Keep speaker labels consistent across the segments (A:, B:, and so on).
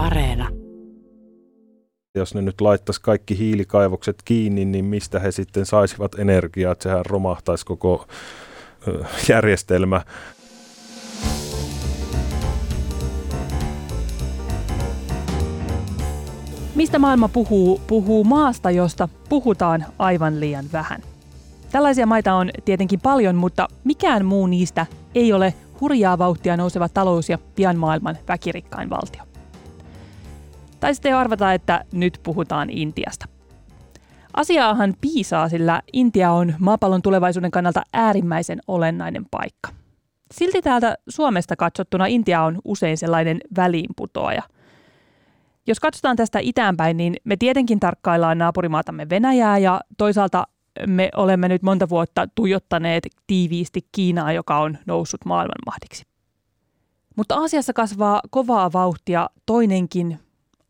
A: Areena.
B: Jos ne nyt laittaisi kaikki hiilikaivokset kiinni, niin mistä he sitten saisivat energiaa, että sehän romahtaisi koko järjestelmä.
C: Mistä maailma puhuu? Puhuu maasta, josta puhutaan aivan liian vähän. Tällaisia maita on tietenkin paljon, mutta mikään muu niistä ei ole hurjaa vauhtia nouseva talous ja pian maailman väkirikkain valtio. Tai sitten arvata, että nyt puhutaan Intiasta. Asiaahan piisaa, sillä Intia on maapallon tulevaisuuden kannalta äärimmäisen olennainen paikka. Silti täältä Suomesta katsottuna Intia on usein sellainen väliinputoaja. Jos katsotaan tästä itäänpäin, niin me tietenkin tarkkaillaan naapurimaatamme Venäjää ja toisaalta me olemme nyt monta vuotta tuijottaneet tiiviisti Kiinaa, joka on noussut maailmanmahdiksi. Mutta Aasiassa kasvaa kovaa vauhtia toinenkin,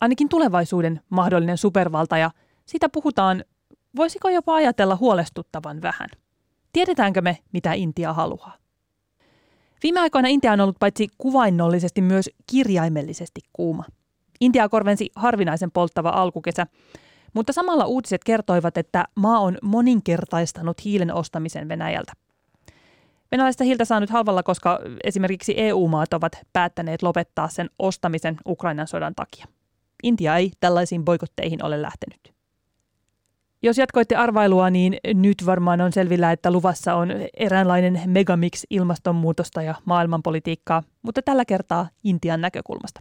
C: ainakin tulevaisuuden mahdollinen supervalta ja siitä puhutaan, voisiko jopa ajatella huolestuttavan vähän. Tiedetäänkö me, mitä Intia haluaa? Viime aikoina Intia on ollut paitsi kuvainnollisesti myös kirjaimellisesti kuuma. Intia korvensi harvinaisen polttava alkukesä, mutta samalla uutiset kertoivat, että maa on moninkertaistanut hiilen ostamisen Venäjältä. Venäläistä hiiltä saa nyt halvalla, koska esimerkiksi EU-maat ovat päättäneet lopettaa sen ostamisen Ukrainan sodan takia. Intia ei tällaisiin boikotteihin ole lähtenyt. Jos jatkoitte arvailua, niin nyt varmaan on selvillä, että luvassa on eräänlainen megamix ilmastonmuutosta ja maailmanpolitiikkaa, mutta tällä kertaa Intian näkökulmasta.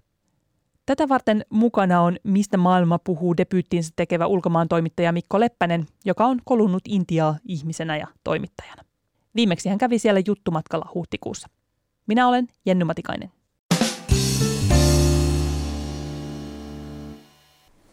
C: Tätä varten mukana on Mistä maailma puhuu debyyttiinsä tekevä ulkomaan toimittaja Mikko Leppänen, joka on kolunnut Intiaa ihmisenä ja toimittajana. Viimeksi hän kävi siellä juttumatkalla huhtikuussa. Minä olen Jenny Matikainen.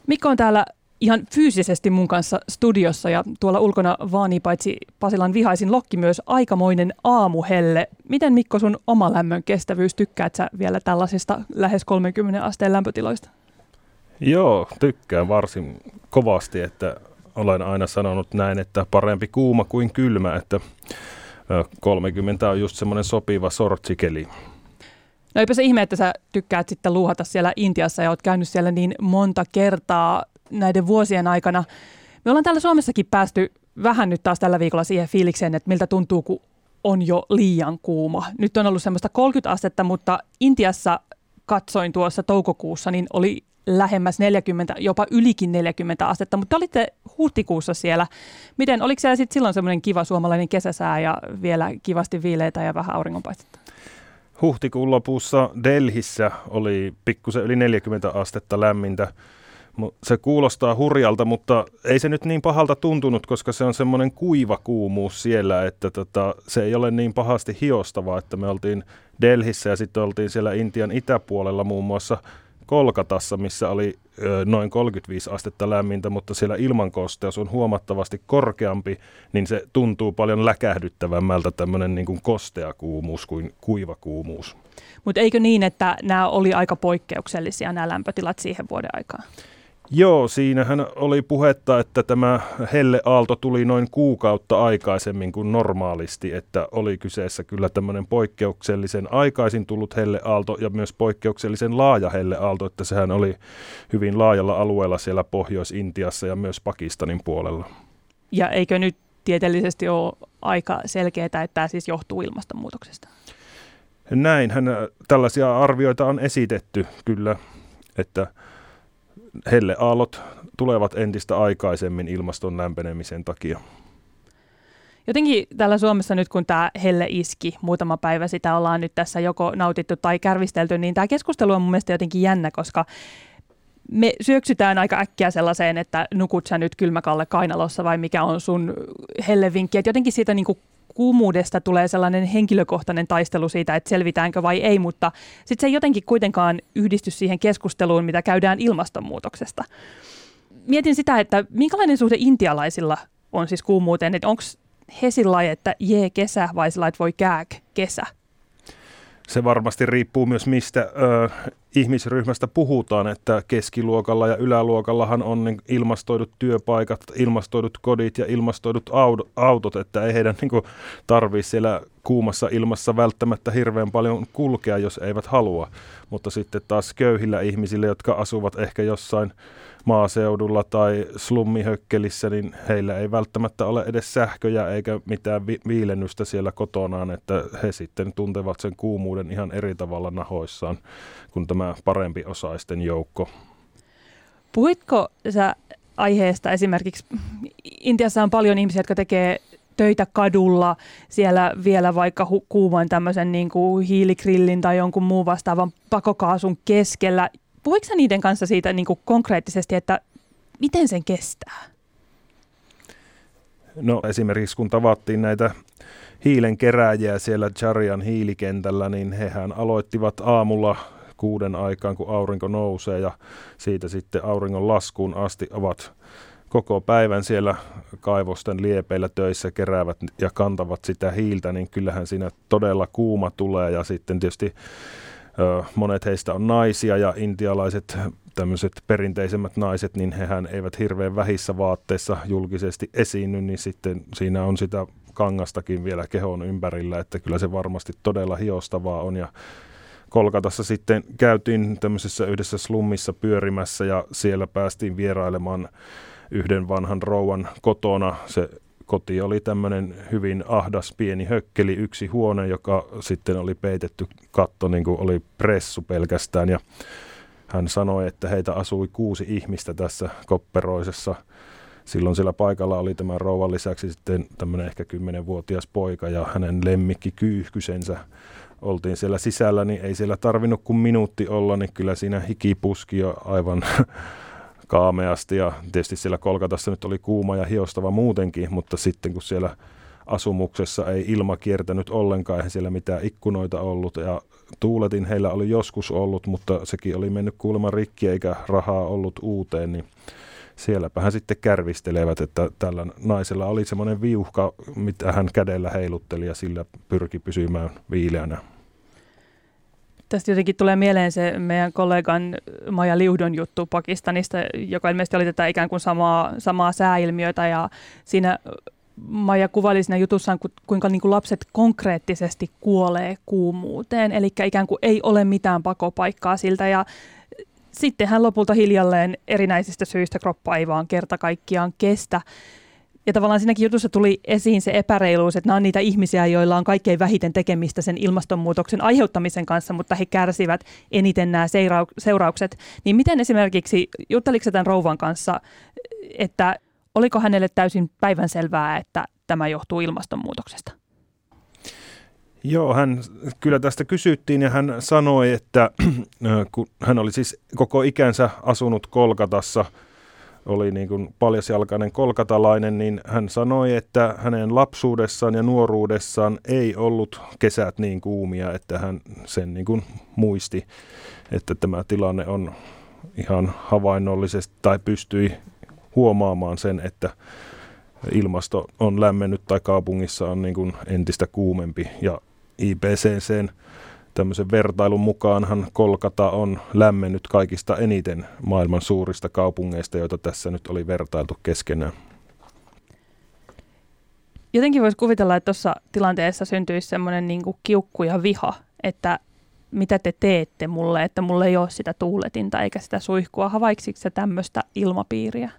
C: Mikko on täällä ihan fyysisesti mun kanssa studiossa ja tuolla ulkona vaani paitsi Pasilan vihaisin lokki myös aikamoinen aamuhelle. Miten Mikko sun oma lämmön kestävyys, tykkäät sä vielä tällaisista lähes 30 asteen lämpötiloista?
B: Joo, tykkään varsin kovasti, että olen aina sanonut näin, että parempi kuuma kuin kylmä, että 30 on just semmoinen sopiva sortsikeli.
C: No eipä se ihme, että sä tykkäät sitten luuhata siellä Intiassa ja oot käynyt siellä niin monta kertaa näiden vuosien aikana. Me ollaan täällä Suomessakin päästy vähän nyt taas tällä viikolla siihen fiilikseen, että miltä tuntuu, kun on jo liian kuuma. Nyt on ollut semmoista 30 astetta, mutta Intiassa katsoin tuossa toukokuussa, niin oli lähemmäs 40, jopa ylikin 40 astetta, mutta olitte huhtikuussa siellä. Miten, oliko siellä sitten silloin semmoinen kiva suomalainen kesäsää ja vielä kivasti viileitä ja vähän auringonpaistetta?
B: Huhtikuun lopussa Delhissä oli pikkusen yli 40 astetta lämmintä. Se kuulostaa hurjalta, mutta ei se nyt niin pahalta tuntunut, koska se on semmoinen kuiva kuumuus siellä, että tota, se ei ole niin pahasti hiostavaa, että me oltiin Delhissä ja sitten oltiin siellä Intian itäpuolella muun muassa Kolkatassa, missä oli noin 35 astetta lämmintä, mutta siellä ilmankosteus on huomattavasti korkeampi, niin se tuntuu paljon läkähdyttävämmältä tämmöinen niin kuin kostea kuumuus kuin kuiva kuumuus.
C: Mutta eikö niin, että nämä oli aika poikkeuksellisia nämä lämpötilat siihen vuoden aikaan?
B: Joo, siinähän oli puhetta, että tämä helleaalto tuli noin kuukautta aikaisemmin kuin normaalisti, että oli kyseessä kyllä tämmöinen poikkeuksellisen aikaisin tullut helleaalto ja myös poikkeuksellisen laaja helleaalto, että sehän oli hyvin laajalla alueella siellä Pohjois-Intiassa ja myös Pakistanin puolella.
C: Ja eikö nyt tieteellisesti ole aika selkeää, että tämä siis johtuu ilmastonmuutoksesta?
B: Näinhän tällaisia arvioita on esitetty kyllä, että helleaallot tulevat entistä aikaisemmin ilmaston lämpenemisen takia.
C: Jotenkin täällä Suomessa nyt, kun tämä helle iski muutama päivä sitä ollaan nyt tässä joko nautittu tai kärvistelty, niin tämä keskustelu on mun mielestä jotenkin jännä, koska me syöksytään aika äkkiä sellaiseen, että nukut sä nyt kylmäkalle kainalossa vai mikä on sun hellevinkki. Että jotenkin siitä niin kuin kuumuudesta tulee sellainen henkilökohtainen taistelu siitä, että selvitäänkö vai ei, mutta sitten se ei jotenkin kuitenkaan yhdisty siihen keskusteluun, mitä käydään ilmastonmuutoksesta. Mietin sitä, että minkälainen suhde intialaisilla on siis kuumuuteen, että onko he sillä että jee kesä vai sillä voi kääk kesä?
B: se varmasti riippuu myös mistä ö, ihmisryhmästä puhutaan, että keskiluokalla ja yläluokallahan on niin ilmastoidut työpaikat, ilmastoidut kodit ja ilmastoidut autot, että ei heidän niin tarvitse siellä kuumassa ilmassa välttämättä hirveän paljon kulkea, jos eivät halua. Mutta sitten taas köyhillä ihmisillä, jotka asuvat ehkä jossain maaseudulla tai slummihökkelissä, niin heillä ei välttämättä ole edes sähköjä eikä mitään vi- viilennystä siellä kotonaan, että he sitten tuntevat sen kuumuuden ihan eri tavalla nahoissaan kuin tämä parempi osaisten joukko.
C: Puhuitko sä aiheesta esimerkiksi, Intiassa on paljon ihmisiä, jotka tekee töitä kadulla, siellä vielä vaikka hu- kuuman tämmöisen niin kuin hiiligrillin tai jonkun muun vastaavan pakokaasun keskellä. Puhuitko niiden kanssa siitä niin kuin konkreettisesti, että miten sen kestää?
B: No esimerkiksi kun tavattiin näitä hiilen kerääjiä siellä Charian hiilikentällä, niin hehän aloittivat aamulla kuuden aikaan, kun aurinko nousee ja siitä sitten auringon laskuun asti ovat koko päivän siellä kaivosten liepeillä töissä keräävät ja kantavat sitä hiiltä, niin kyllähän siinä todella kuuma tulee ja sitten tietysti monet heistä on naisia ja intialaiset tämmöiset perinteisemmät naiset, niin hehän eivät hirveän vähissä vaatteissa julkisesti esiinny, niin sitten siinä on sitä kangastakin vielä kehon ympärillä, että kyllä se varmasti todella hiostavaa on ja Kolkatassa sitten käytiin tämmöisessä yhdessä slummissa pyörimässä ja siellä päästiin vierailemaan yhden vanhan rouvan kotona. Se koti oli tämmöinen hyvin ahdas pieni hökkeli, yksi huone, joka sitten oli peitetty katto, niin kuin oli pressu pelkästään. Ja hän sanoi, että heitä asui kuusi ihmistä tässä kopperoisessa. Silloin siellä paikalla oli tämän rouvan lisäksi sitten tämmöinen ehkä kymmenenvuotias poika ja hänen lemmikki kyyhkysensä. Oltiin siellä sisällä, niin ei siellä tarvinnut kuin minuutti olla, niin kyllä siinä hiki puski aivan kaameasti ja tietysti siellä Kolkatassa nyt oli kuuma ja hiostava muutenkin, mutta sitten kun siellä asumuksessa ei ilma kiertänyt ollenkaan, eihän siellä mitään ikkunoita ollut ja tuuletin heillä oli joskus ollut, mutta sekin oli mennyt kuulemma rikki eikä rahaa ollut uuteen, niin sielläpä hän sitten kärvistelevät, että tällä naisella oli semmoinen viuhka, mitä hän kädellä heilutteli ja sillä pyrki pysymään viileänä.
C: Tästä jotenkin tulee mieleen se meidän kollegan Maja Liudon juttu Pakistanista, joka ilmeisesti oli tätä ikään kuin samaa, samaa sääilmiötä. Ja siinä Maija kuvaili siinä jutussaan, kuinka niin kuin lapset konkreettisesti kuolee kuumuuteen, eli ikään kuin ei ole mitään pakopaikkaa siltä. Ja sitten hän lopulta hiljalleen erinäisistä syistä kroppa ei vaan kerta kaikkiaan kestä. Ja tavallaan siinäkin jutussa tuli esiin se epäreiluus, että nämä on niitä ihmisiä, joilla on kaikkein vähiten tekemistä sen ilmastonmuutoksen aiheuttamisen kanssa, mutta he kärsivät eniten nämä seuraukset. Niin miten esimerkiksi, jutteliko tämän rouvan kanssa, että oliko hänelle täysin päivänselvää, että tämä johtuu ilmastonmuutoksesta?
B: Joo, hän kyllä tästä kysyttiin ja hän sanoi, että kun hän oli siis koko ikänsä asunut Kolkatassa – oli niin kuin paljasjalkainen kolkatalainen, niin hän sanoi, että hänen lapsuudessaan ja nuoruudessaan ei ollut kesät niin kuumia, että hän sen niin kuin muisti, että tämä tilanne on ihan havainnollisesti tai pystyi huomaamaan sen, että ilmasto on lämmennyt tai kaupungissa on niin kuin entistä kuumempi. Ja IPCCn tämmöisen vertailun mukaanhan Kolkata on lämmennyt kaikista eniten maailman suurista kaupungeista, joita tässä nyt oli vertailtu keskenään.
C: Jotenkin voisi kuvitella, että tuossa tilanteessa syntyisi semmoinen niin kiukku ja viha, että mitä te teette mulle, että mulle ei ole sitä tuuletinta eikä sitä suihkua. Havaiksiko se tämmöistä ilmapiiriä?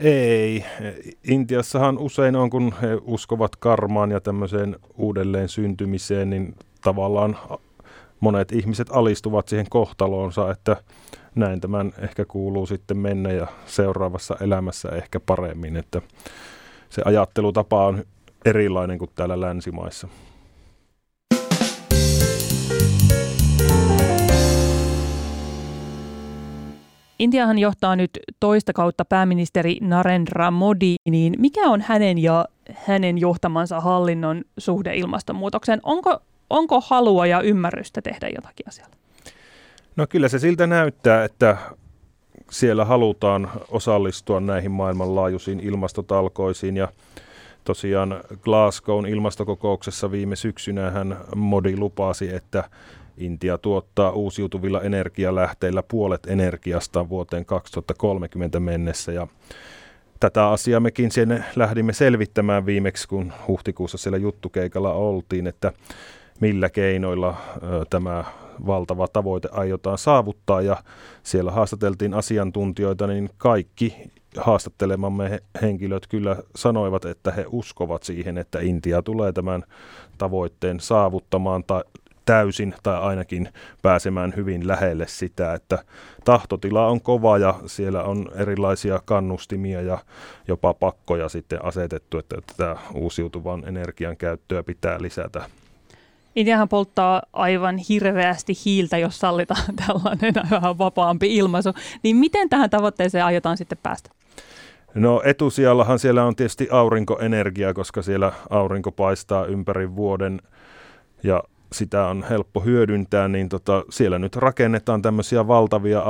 B: Ei. Intiassahan usein on, kun he uskovat karmaan ja tämmöiseen uudelleen syntymiseen, niin tavallaan monet ihmiset alistuvat siihen kohtaloonsa, että näin tämän ehkä kuuluu sitten mennä ja seuraavassa elämässä ehkä paremmin, että se ajattelutapa on erilainen kuin täällä länsimaissa.
C: Intiahan johtaa nyt toista kautta pääministeri Narendra Modi, niin mikä on hänen ja hänen johtamansa hallinnon suhde ilmastonmuutokseen? Onko onko halua ja ymmärrystä tehdä jotakin asialle?
B: No kyllä se siltä näyttää, että siellä halutaan osallistua näihin maailmanlaajuisiin ilmastotalkoisiin ja tosiaan Glasgown ilmastokokouksessa viime syksynä hän Modi lupasi, että Intia tuottaa uusiutuvilla energialähteillä puolet energiasta vuoteen 2030 mennessä ja tätä asiaa mekin sinne lähdimme selvittämään viimeksi, kun huhtikuussa siellä juttukeikalla oltiin, että millä keinoilla tämä valtava tavoite aiotaan saavuttaa ja siellä haastateltiin asiantuntijoita, niin kaikki haastattelemamme henkilöt kyllä sanoivat, että he uskovat siihen, että Intia tulee tämän tavoitteen saavuttamaan tai täysin tai ainakin pääsemään hyvin lähelle sitä, että tahtotila on kova ja siellä on erilaisia kannustimia ja jopa pakkoja sitten asetettu, että tätä uusiutuvan energian käyttöä pitää lisätä.
C: Intiahan polttaa aivan hirveästi hiiltä, jos sallitaan tällainen vähän vapaampi ilmaisu. Niin miten tähän tavoitteeseen aiotaan sitten päästä?
B: No etusijallahan siellä on tietysti aurinkoenergia, koska siellä aurinko paistaa ympäri vuoden ja sitä on helppo hyödyntää, niin tota, siellä nyt rakennetaan tämmöisiä valtavia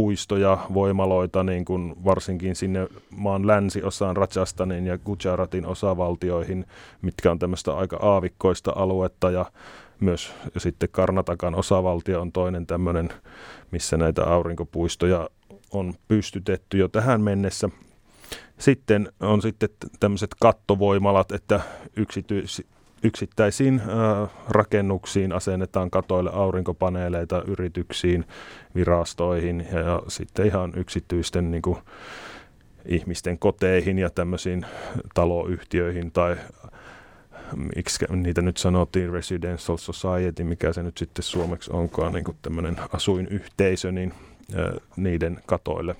B: aurinkopuistoja, voimaloita, niin kuin varsinkin sinne maan länsiosaan Rajasthanin ja Gujaratin osavaltioihin, mitkä on tämmöistä aika aavikkoista aluetta ja myös sitten Karnatakan osavaltio on toinen tämmöinen, missä näitä aurinkopuistoja on pystytetty jo tähän mennessä. Sitten on sitten tämmöiset kattovoimalat, että yksityis, yksittäisiin rakennuksiin asennetaan katoille aurinkopaneeleita yrityksiin, virastoihin ja, sitten ihan yksityisten niin kuin, ihmisten koteihin ja tämmöisiin taloyhtiöihin tai miksi niitä nyt sanottiin, residential society, mikä se nyt sitten suomeksi onkaan, niin tämmöinen asuinyhteisö, niin niiden katoille.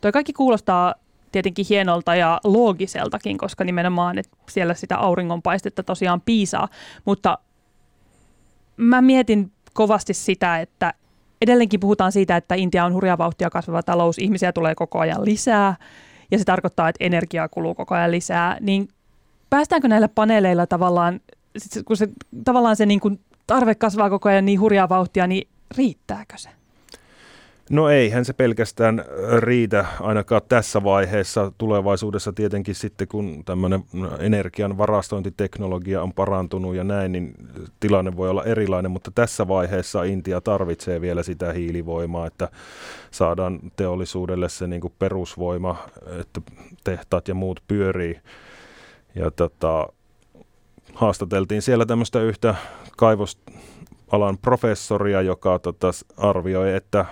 C: Toi kaikki kuulostaa tietenkin hienolta ja loogiseltakin, koska nimenomaan että siellä sitä auringonpaistetta tosiaan piisaa. Mutta mä mietin kovasti sitä, että edelleenkin puhutaan siitä, että Intia on hurjaa vauhtia kasvava talous, ihmisiä tulee koko ajan lisää ja se tarkoittaa, että energiaa kuluu koko ajan lisää, niin päästäänkö näillä paneeleilla tavallaan, kun se, tavallaan se niin kuin tarve kasvaa koko ajan niin hurjaa vauhtia, niin riittääkö se?
B: No eihän se pelkästään riitä ainakaan tässä vaiheessa. Tulevaisuudessa tietenkin sitten, kun tämmöinen energian varastointiteknologia on parantunut ja näin, niin tilanne voi olla erilainen, mutta tässä vaiheessa Intia tarvitsee vielä sitä hiilivoimaa, että saadaan teollisuudelle se niin kuin perusvoima, että tehtaat ja muut pyörii. Ja tota, haastateltiin siellä tämmöistä yhtä kaivosalan professoria, joka tota, arvioi, että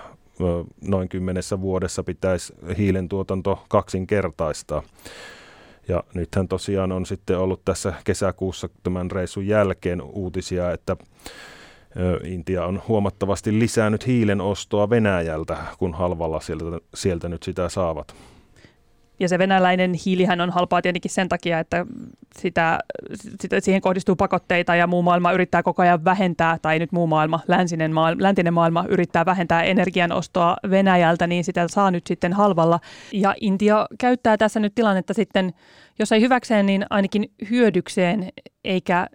B: noin kymmenessä vuodessa pitäisi hiilen tuotanto kaksinkertaistaa. Ja nythän tosiaan on sitten ollut tässä kesäkuussa tämän reissun jälkeen uutisia, että Intia on huomattavasti lisännyt hiilen ostoa Venäjältä, kun halvalla sieltä, sieltä nyt sitä saavat.
C: Ja se venäläinen hiilihän on halpaa tietenkin sen takia, että sitä, sitä, siihen kohdistuu pakotteita ja muu maailma yrittää koko ajan vähentää, tai nyt muu maailma, länsinen maailma, läntinen maailma yrittää vähentää energian ostoa Venäjältä, niin sitä saa nyt sitten halvalla. Ja Intia käyttää tässä nyt tilannetta sitten, jos ei hyväkseen, niin ainakin hyödykseen, eikä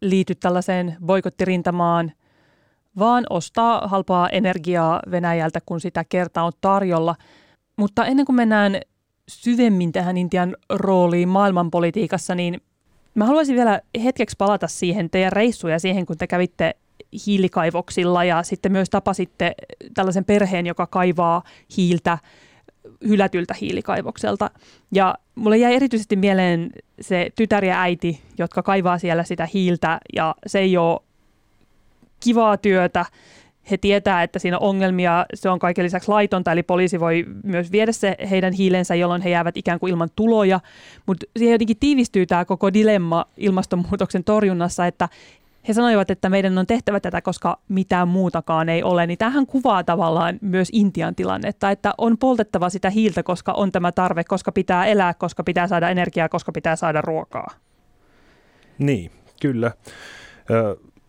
C: liity tällaiseen boikottirintamaan, vaan ostaa halpaa energiaa Venäjältä, kun sitä kerta on tarjolla. Mutta ennen kuin mennään syvemmin tähän Intian rooliin maailmanpolitiikassa, niin mä haluaisin vielä hetkeksi palata siihen teidän reissuja siihen, kun te kävitte hiilikaivoksilla ja sitten myös tapasitte tällaisen perheen, joka kaivaa hiiltä hylätyltä hiilikaivokselta. Ja mulle jäi erityisesti mieleen se tytär ja äiti, jotka kaivaa siellä sitä hiiltä ja se ei ole kivaa työtä he tietää, että siinä on ongelmia, se on kaiken lisäksi laitonta, eli poliisi voi myös viedä se heidän hiilensä, jolloin he jäävät ikään kuin ilman tuloja, mutta siihen jotenkin tiivistyy tämä koko dilemma ilmastonmuutoksen torjunnassa, että he sanoivat, että meidän on tehtävä tätä, koska mitään muutakaan ei ole, niin tähän kuvaa tavallaan myös Intian tilannetta, että on poltettava sitä hiiltä, koska on tämä tarve, koska pitää elää, koska pitää saada energiaa, koska pitää saada ruokaa.
B: Niin, kyllä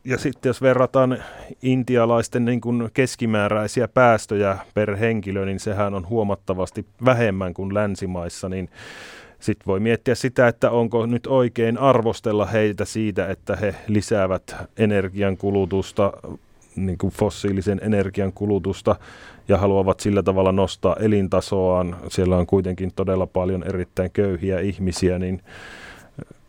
B: ja sitten jos verrataan intialaisten niin kuin keskimääräisiä päästöjä per henkilö, niin sehän on huomattavasti vähemmän kuin länsimaissa, niin sitten voi miettiä sitä, että onko nyt oikein arvostella heitä siitä, että he lisäävät energian kulutusta, niin kuin fossiilisen energian kulutusta ja haluavat sillä tavalla nostaa elintasoaan. Siellä on kuitenkin todella paljon erittäin köyhiä ihmisiä, niin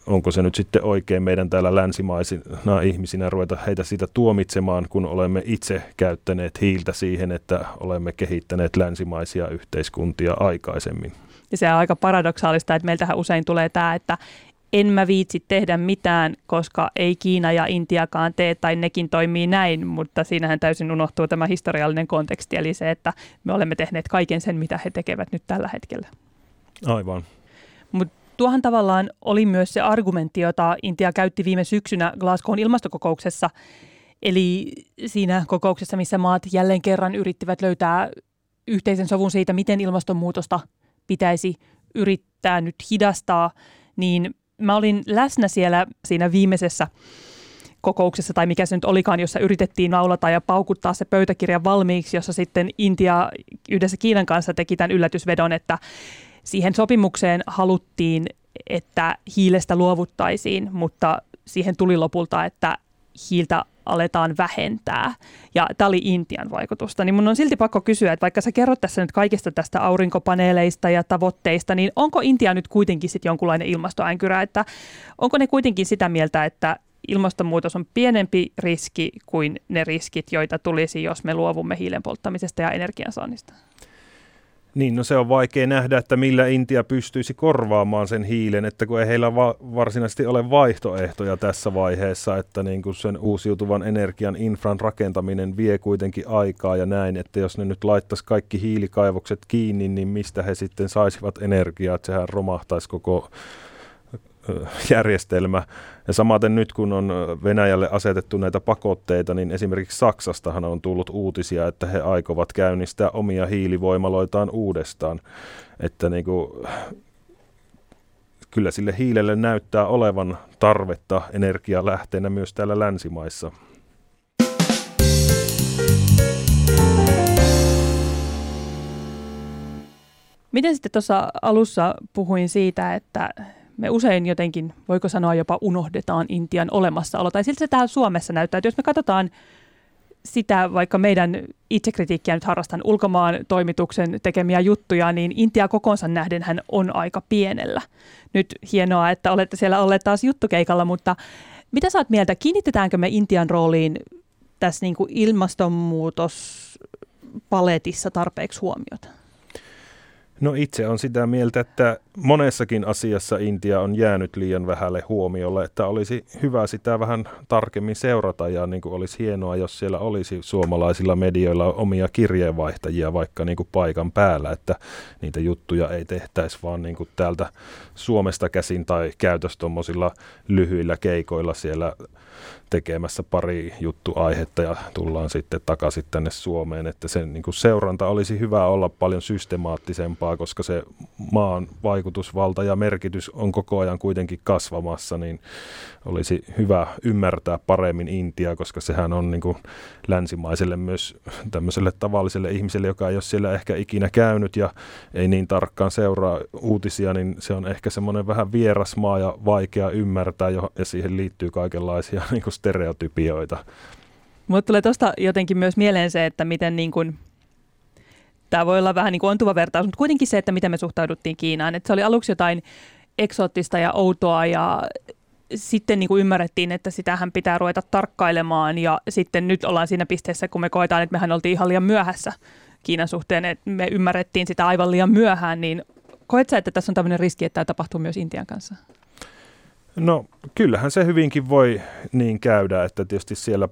B: onko se nyt sitten oikein meidän täällä länsimaisina ihmisinä ruveta heitä siitä tuomitsemaan, kun olemme itse käyttäneet hiiltä siihen, että olemme kehittäneet länsimaisia yhteiskuntia aikaisemmin.
C: Ja se on aika paradoksaalista, että meiltähän usein tulee tämä, että en mä viitsi tehdä mitään, koska ei Kiina ja Intiakaan tee, tai nekin toimii näin, mutta siinähän täysin unohtuu tämä historiallinen konteksti, eli se, että me olemme tehneet kaiken sen, mitä he tekevät nyt tällä hetkellä.
B: Aivan.
C: Tuohan tavallaan oli myös se argumentti, jota Intia käytti viime syksynä Glasgown ilmastokokouksessa, eli siinä kokouksessa, missä maat jälleen kerran yrittivät löytää yhteisen sovun siitä, miten ilmastonmuutosta pitäisi yrittää nyt hidastaa, niin mä olin läsnä siellä siinä viimeisessä kokouksessa tai mikä se nyt olikaan, jossa yritettiin naulata ja paukuttaa se pöytäkirja valmiiksi, jossa sitten Intia yhdessä Kiinan kanssa teki tämän yllätysvedon, että siihen sopimukseen haluttiin, että hiilestä luovuttaisiin, mutta siihen tuli lopulta, että hiiltä aletaan vähentää. Ja tämä oli Intian vaikutusta. Niin mun on silti pakko kysyä, että vaikka sä kerrot tässä nyt kaikista tästä aurinkopaneeleista ja tavoitteista, niin onko Intia nyt kuitenkin sitten jonkunlainen ilmastoänkyrä, että onko ne kuitenkin sitä mieltä, että ilmastonmuutos on pienempi riski kuin ne riskit, joita tulisi, jos me luovumme hiilen polttamisesta ja energiansaannista?
B: Niin, no se on vaikea nähdä, että millä Intia pystyisi korvaamaan sen hiilen, että kun ei heillä va- varsinaisesti ole vaihtoehtoja tässä vaiheessa, että niin kuin sen uusiutuvan energian infran rakentaminen vie kuitenkin aikaa ja näin, että jos ne nyt laittaisi kaikki hiilikaivokset kiinni, niin mistä he sitten saisivat energiaa, että sehän romahtaisi koko järjestelmä. Ja samaten nyt, kun on Venäjälle asetettu näitä pakotteita, niin esimerkiksi Saksastahan on tullut uutisia, että he aikovat käynnistää omia hiilivoimaloitaan uudestaan. Että niin kuin, kyllä sille hiilelle näyttää olevan tarvetta energialähteenä myös täällä länsimaissa.
C: Miten sitten tuossa alussa puhuin siitä, että me usein jotenkin, voiko sanoa jopa unohdetaan Intian olemassaolo. Tai siltä se täällä Suomessa näyttää, että jos me katsotaan sitä, vaikka meidän itsekritiikkiä nyt harrastan ulkomaan toimituksen tekemiä juttuja, niin Intia kokonsa nähden hän on aika pienellä. Nyt hienoa, että olette siellä olleet taas juttukeikalla, mutta mitä saat mieltä, kiinnitetäänkö me Intian rooliin tässä niin kuin ilmastonmuutospaletissa tarpeeksi huomiota?
B: No itse on sitä mieltä, että monessakin asiassa Intia on jäänyt liian vähälle huomiolle, että olisi hyvä sitä vähän tarkemmin seurata ja niin kuin olisi hienoa, jos siellä olisi suomalaisilla medioilla omia kirjeenvaihtajia vaikka niin kuin paikan päällä, että niitä juttuja ei tehtäisi vaan niin kuin täältä Suomesta käsin tai käytös lyhyillä keikoilla siellä tekemässä pari juttuaihetta ja tullaan sitten takaisin tänne Suomeen, että sen niin kuin seuranta olisi hyvä olla paljon systemaattisempaa, koska se maan vaikutusvalta ja merkitys on koko ajan kuitenkin kasvamassa, niin olisi hyvä ymmärtää paremmin Intia, koska sehän on niin kuin länsimaiselle myös tämmöiselle tavalliselle ihmiselle, joka ei ole siellä ehkä ikinä käynyt ja ei niin tarkkaan seuraa uutisia, niin se on ehkä semmoinen vähän vieras maa ja vaikea ymmärtää ja siihen liittyy kaikenlaisia niin kuin stereotypioita.
C: Mutta tulee tuosta jotenkin myös mieleen se, että miten niin kuin, tämä voi olla vähän niin kuin ontuva vertaus, mutta kuitenkin se, että miten me suhtauduttiin Kiinaan. Että se oli aluksi jotain eksoottista ja outoa ja sitten niin kuin ymmärrettiin, että sitähän pitää ruveta tarkkailemaan ja sitten nyt ollaan siinä pisteessä, kun me koetaan, että mehän oltiin ihan liian myöhässä Kiinan suhteen, että me ymmärrettiin sitä aivan liian myöhään, niin koet sä, että tässä on tämmöinen riski, että tämä tapahtuu myös Intian kanssa?
B: No kyllähän se hyvinkin voi niin käydä, että tietysti siellä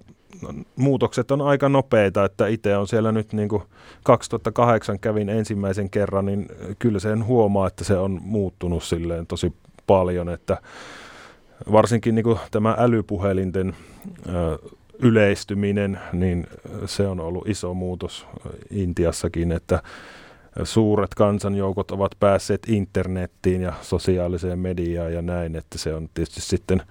B: muutokset on aika nopeita, että itse on siellä nyt niin kuin 2008 kävin ensimmäisen kerran, niin kyllä sen huomaa, että se on muuttunut silleen tosi paljon, että varsinkin niin kuin tämä älypuhelinten yleistyminen, niin se on ollut iso muutos Intiassakin, että suuret kansanjoukot ovat päässeet internettiin ja sosiaaliseen mediaan ja näin, että se on tietysti sitten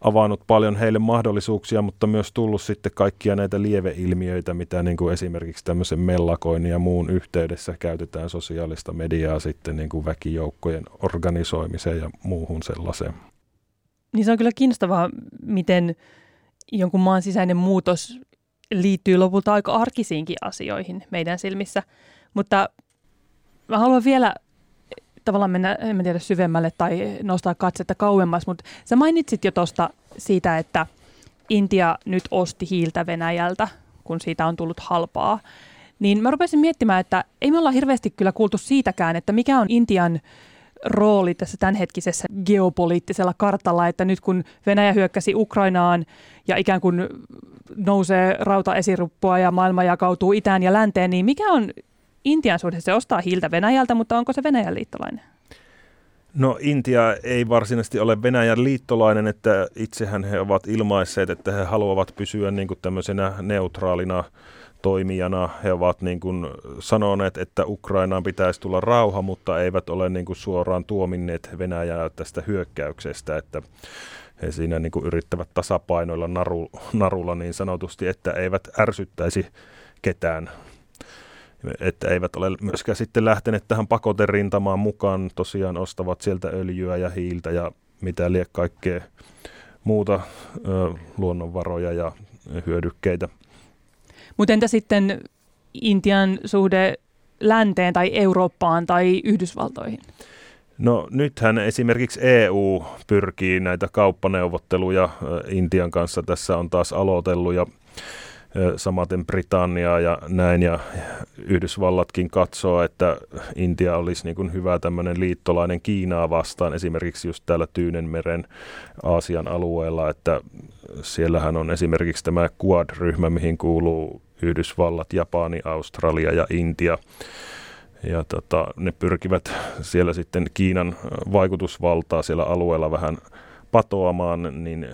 B: avannut paljon heille mahdollisuuksia, mutta myös tullut sitten kaikkia näitä lieveilmiöitä, mitä niin kuin esimerkiksi tämmöisen mellakoinnin ja muun yhteydessä käytetään sosiaalista mediaa sitten niin kuin väkijoukkojen organisoimiseen ja muuhun sellaiseen.
C: Niin se on kyllä kiinnostavaa, miten jonkun maan sisäinen muutos liittyy lopulta aika arkisiinkin asioihin meidän silmissä. Mutta mä haluan vielä tavallaan mennä, en tiedä, syvemmälle tai nostaa katsetta kauemmas, mutta sä mainitsit jo tuosta siitä, että Intia nyt osti hiiltä Venäjältä, kun siitä on tullut halpaa. Niin mä rupesin miettimään, että ei me olla hirveästi kyllä kuultu siitäkään, että mikä on Intian rooli tässä tämänhetkisessä geopoliittisella kartalla, että nyt kun Venäjä hyökkäsi Ukrainaan ja ikään kuin nousee rautaesiruppua ja maailma jakautuu itään ja länteen, niin mikä on Intian suhde? Se ostaa hiiltä Venäjältä, mutta onko se Venäjän liittolainen?
B: No Intia ei varsinaisesti ole Venäjän liittolainen, että itsehän he ovat ilmaisseet, että he haluavat pysyä niin kuin tämmöisenä neutraalina toimijana. He ovat niin kuin sanoneet, että Ukrainaan pitäisi tulla rauha, mutta eivät ole niin kuin suoraan tuominneet Venäjää tästä hyökkäyksestä, että he siinä niin kuin yrittävät tasapainoilla naru, narulla niin sanotusti, että eivät ärsyttäisi ketään että eivät ole myöskään sitten lähteneet tähän pakoterintamaan mukaan, tosiaan ostavat sieltä öljyä ja hiiltä ja mitä lie kaikkea muuta ö, luonnonvaroja ja hyödykkeitä.
C: Mutta entä sitten Intian suhde länteen tai Eurooppaan tai Yhdysvaltoihin?
B: No nythän esimerkiksi EU pyrkii näitä kauppaneuvotteluja Intian kanssa. Tässä on taas aloitellut ja samaten Britannia ja näin, ja Yhdysvallatkin katsoo, että Intia olisi niin kuin hyvä tämmöinen liittolainen Kiinaa vastaan, esimerkiksi just täällä Tyynenmeren Aasian alueella, että siellähän on esimerkiksi tämä Quad-ryhmä, mihin kuuluu Yhdysvallat, Japani, Australia ja Intia. Ja tota, ne pyrkivät siellä sitten Kiinan vaikutusvaltaa siellä alueella vähän patoamaan, niin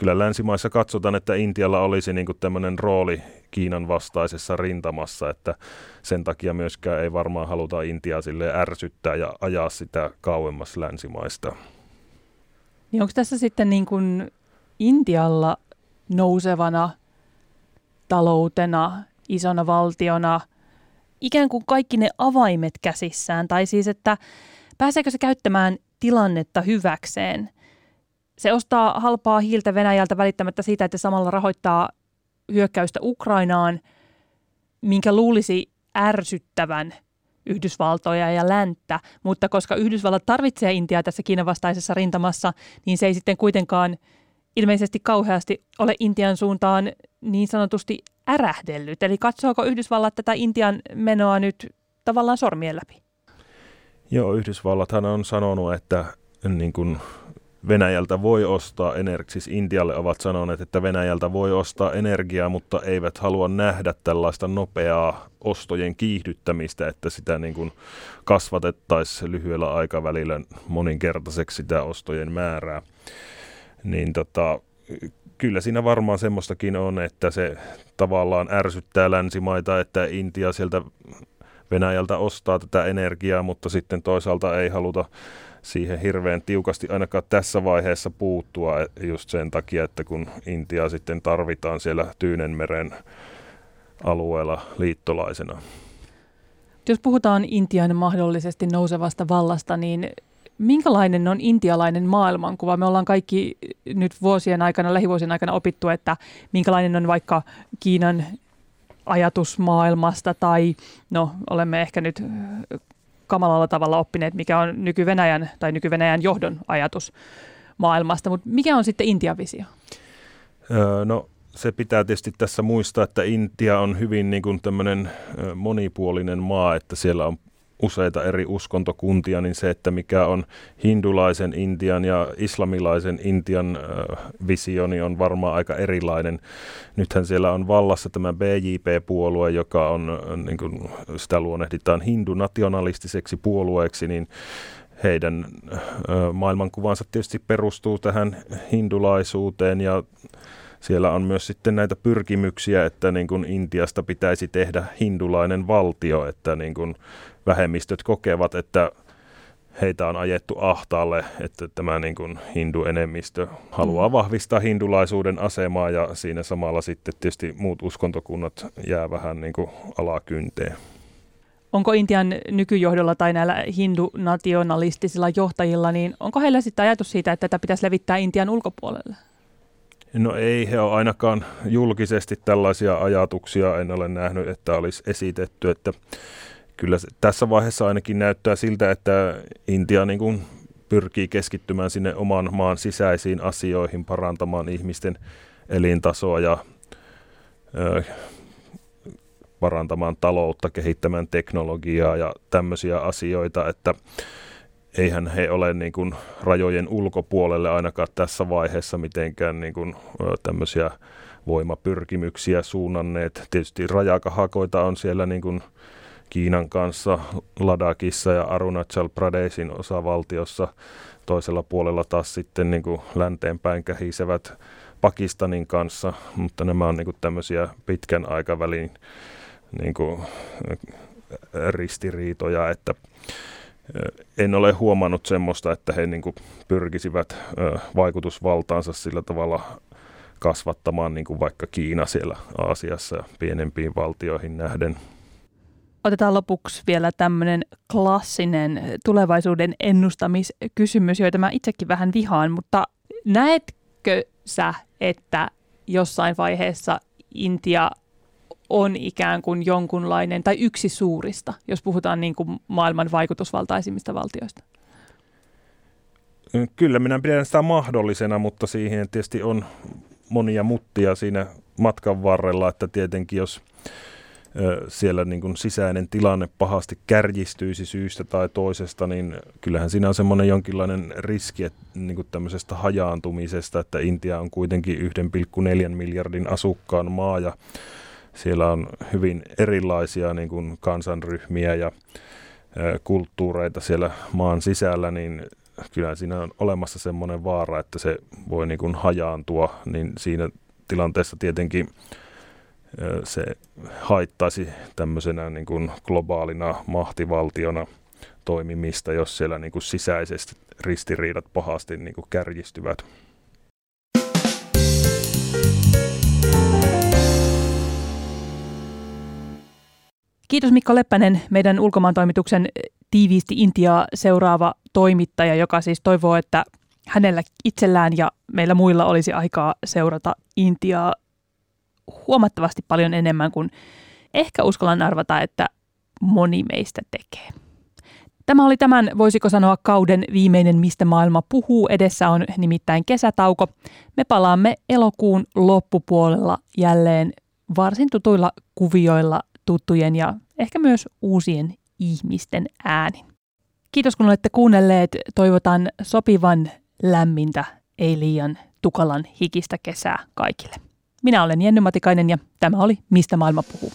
B: kyllä länsimaissa katsotaan, että Intialla olisi niin tämmöinen rooli Kiinan vastaisessa rintamassa, että sen takia myöskään ei varmaan haluta Intiaa sille ärsyttää ja ajaa sitä kauemmas länsimaista.
C: Niin onko tässä sitten niin kuin Intialla nousevana taloutena, isona valtiona, ikään kuin kaikki ne avaimet käsissään, tai siis että pääseekö se käyttämään tilannetta hyväkseen – se ostaa halpaa hiiltä Venäjältä välittämättä siitä, että samalla rahoittaa hyökkäystä Ukrainaan, minkä luulisi ärsyttävän Yhdysvaltoja ja länttä, mutta koska Yhdysvallat tarvitsee Intiaa tässä Kiinan vastaisessa rintamassa, niin se ei sitten kuitenkaan ilmeisesti kauheasti ole Intian suuntaan niin sanotusti ärähdellyt. Eli katsoako Yhdysvallat tätä Intian menoa nyt tavallaan sormien läpi?
B: Joo, Yhdysvallathan on sanonut, että niin kuin Venäjältä voi ostaa energiaa, siis Intialle ovat sanoneet, että Venäjältä voi ostaa energiaa, mutta eivät halua nähdä tällaista nopeaa ostojen kiihdyttämistä, että sitä niin kuin kasvatettaisiin lyhyellä aikavälillä moninkertaiseksi sitä ostojen määrää. Niin tota, kyllä siinä varmaan semmoistakin on, että se tavallaan ärsyttää länsimaita, että Intia sieltä Venäjältä ostaa tätä energiaa, mutta sitten toisaalta ei haluta siihen hirveän tiukasti ainakaan tässä vaiheessa puuttua just sen takia, että kun Intia sitten tarvitaan siellä Tyynenmeren alueella liittolaisena.
C: Jos puhutaan Intian mahdollisesti nousevasta vallasta, niin minkälainen on intialainen maailmankuva? Me ollaan kaikki nyt vuosien aikana, lähivuosien aikana opittu, että minkälainen on vaikka Kiinan ajatus maailmasta tai no olemme ehkä nyt kamalalla tavalla oppineet, mikä on nyky-Venäjän tai nyky-Venäjän johdon ajatus maailmasta, mutta mikä on sitten Intian visio?
B: No se pitää tietysti tässä muistaa, että Intia on hyvin niin kuin tämmöinen monipuolinen maa, että siellä on useita eri uskontokuntia, niin se, että mikä on hindulaisen Intian ja islamilaisen Intian äh, visioni on varmaan aika erilainen. Nythän siellä on vallassa tämä BJP-puolue, joka on, niin kuin sitä luonnehditaan hindunationalistiseksi puolueeksi, niin heidän maailmankuvansa tietysti perustuu tähän hindulaisuuteen ja siellä on myös sitten näitä pyrkimyksiä, että niin kuin Intiasta pitäisi tehdä hindulainen valtio, että niin kuin vähemmistöt kokevat, että heitä on ajettu ahtaalle, että tämä niin kuin hindu-enemmistö haluaa mm. vahvistaa hindulaisuuden asemaa ja siinä samalla sitten tietysti muut uskontokunnat jää vähän niin kuin alakynteen.
C: Onko Intian nykyjohdolla tai näillä hindu-nationalistisilla johtajilla, niin onko heillä sitten ajatus siitä, että tätä pitäisi levittää Intian ulkopuolelle?
B: No ei he ole ainakaan julkisesti tällaisia ajatuksia, en ole nähnyt, että olisi esitetty, että kyllä tässä vaiheessa ainakin näyttää siltä, että Intia niin kuin pyrkii keskittymään sinne oman maan sisäisiin asioihin, parantamaan ihmisten elintasoa ja ö, parantamaan taloutta, kehittämään teknologiaa ja tämmöisiä asioita, että eihän he ole niin kuin rajojen ulkopuolelle ainakaan tässä vaiheessa mitenkään niin kuin, tämmöisiä voimapyrkimyksiä suunnanneet. Tietysti rajakahakoita on siellä niin kuin Kiinan kanssa Ladakissa ja Arunachal Pradesin osavaltiossa. Toisella puolella taas sitten niin kuin länteenpäin kähisevät Pakistanin kanssa, mutta nämä on niin kuin tämmöisiä pitkän aikavälin niin kuin ristiriitoja, että en ole huomannut semmoista, että he niin kuin pyrkisivät vaikutusvaltaansa sillä tavalla kasvattamaan niin kuin vaikka Kiina siellä Aasiassa pienempiin valtioihin nähden.
C: Otetaan lopuksi vielä tämmöinen klassinen tulevaisuuden ennustamiskysymys, joita mä itsekin vähän vihaan, mutta näetkö sä, että jossain vaiheessa Intia on ikään kuin jonkunlainen tai yksi suurista, jos puhutaan niin kuin maailman vaikutusvaltaisimmista valtioista?
B: Kyllä, minä pidän sitä mahdollisena, mutta siihen tietysti on monia muttia siinä matkan varrella, että tietenkin jos siellä niin kuin sisäinen tilanne pahasti kärjistyisi syystä tai toisesta, niin kyllähän siinä on semmoinen jonkinlainen riski että niin kuin tämmöisestä hajaantumisesta, että Intia on kuitenkin 1,4 miljardin asukkaan maa ja siellä on hyvin erilaisia niin kuin kansanryhmiä ja kulttuureita siellä maan sisällä, niin kyllä siinä on olemassa semmoinen vaara, että se voi niin kuin hajaantua, niin siinä tilanteessa tietenkin se haittaisi tämmöisenä niin kuin globaalina mahtivaltiona toimimista, jos siellä niin kuin sisäisesti ristiriidat pahasti niin kuin kärjistyvät.
C: Kiitos Mikko Leppänen, meidän ulkomaantoimituksen tiiviisti Intiaa seuraava toimittaja, joka siis toivoo, että hänellä itsellään ja meillä muilla olisi aikaa seurata Intiaa huomattavasti paljon enemmän kuin ehkä uskallan arvata, että moni meistä tekee. Tämä oli tämän, voisiko sanoa, kauden viimeinen Mistä maailma puhuu. Edessä on nimittäin kesätauko. Me palaamme elokuun loppupuolella jälleen varsin tutuilla kuvioilla tuttujen ja ehkä myös uusien ihmisten ääni. Kiitos kun olette kuunnelleet. Toivotan sopivan lämmintä, ei liian tukalan hikistä kesää kaikille. Minä olen Jenny Matikainen ja tämä oli Mistä maailma puhuu.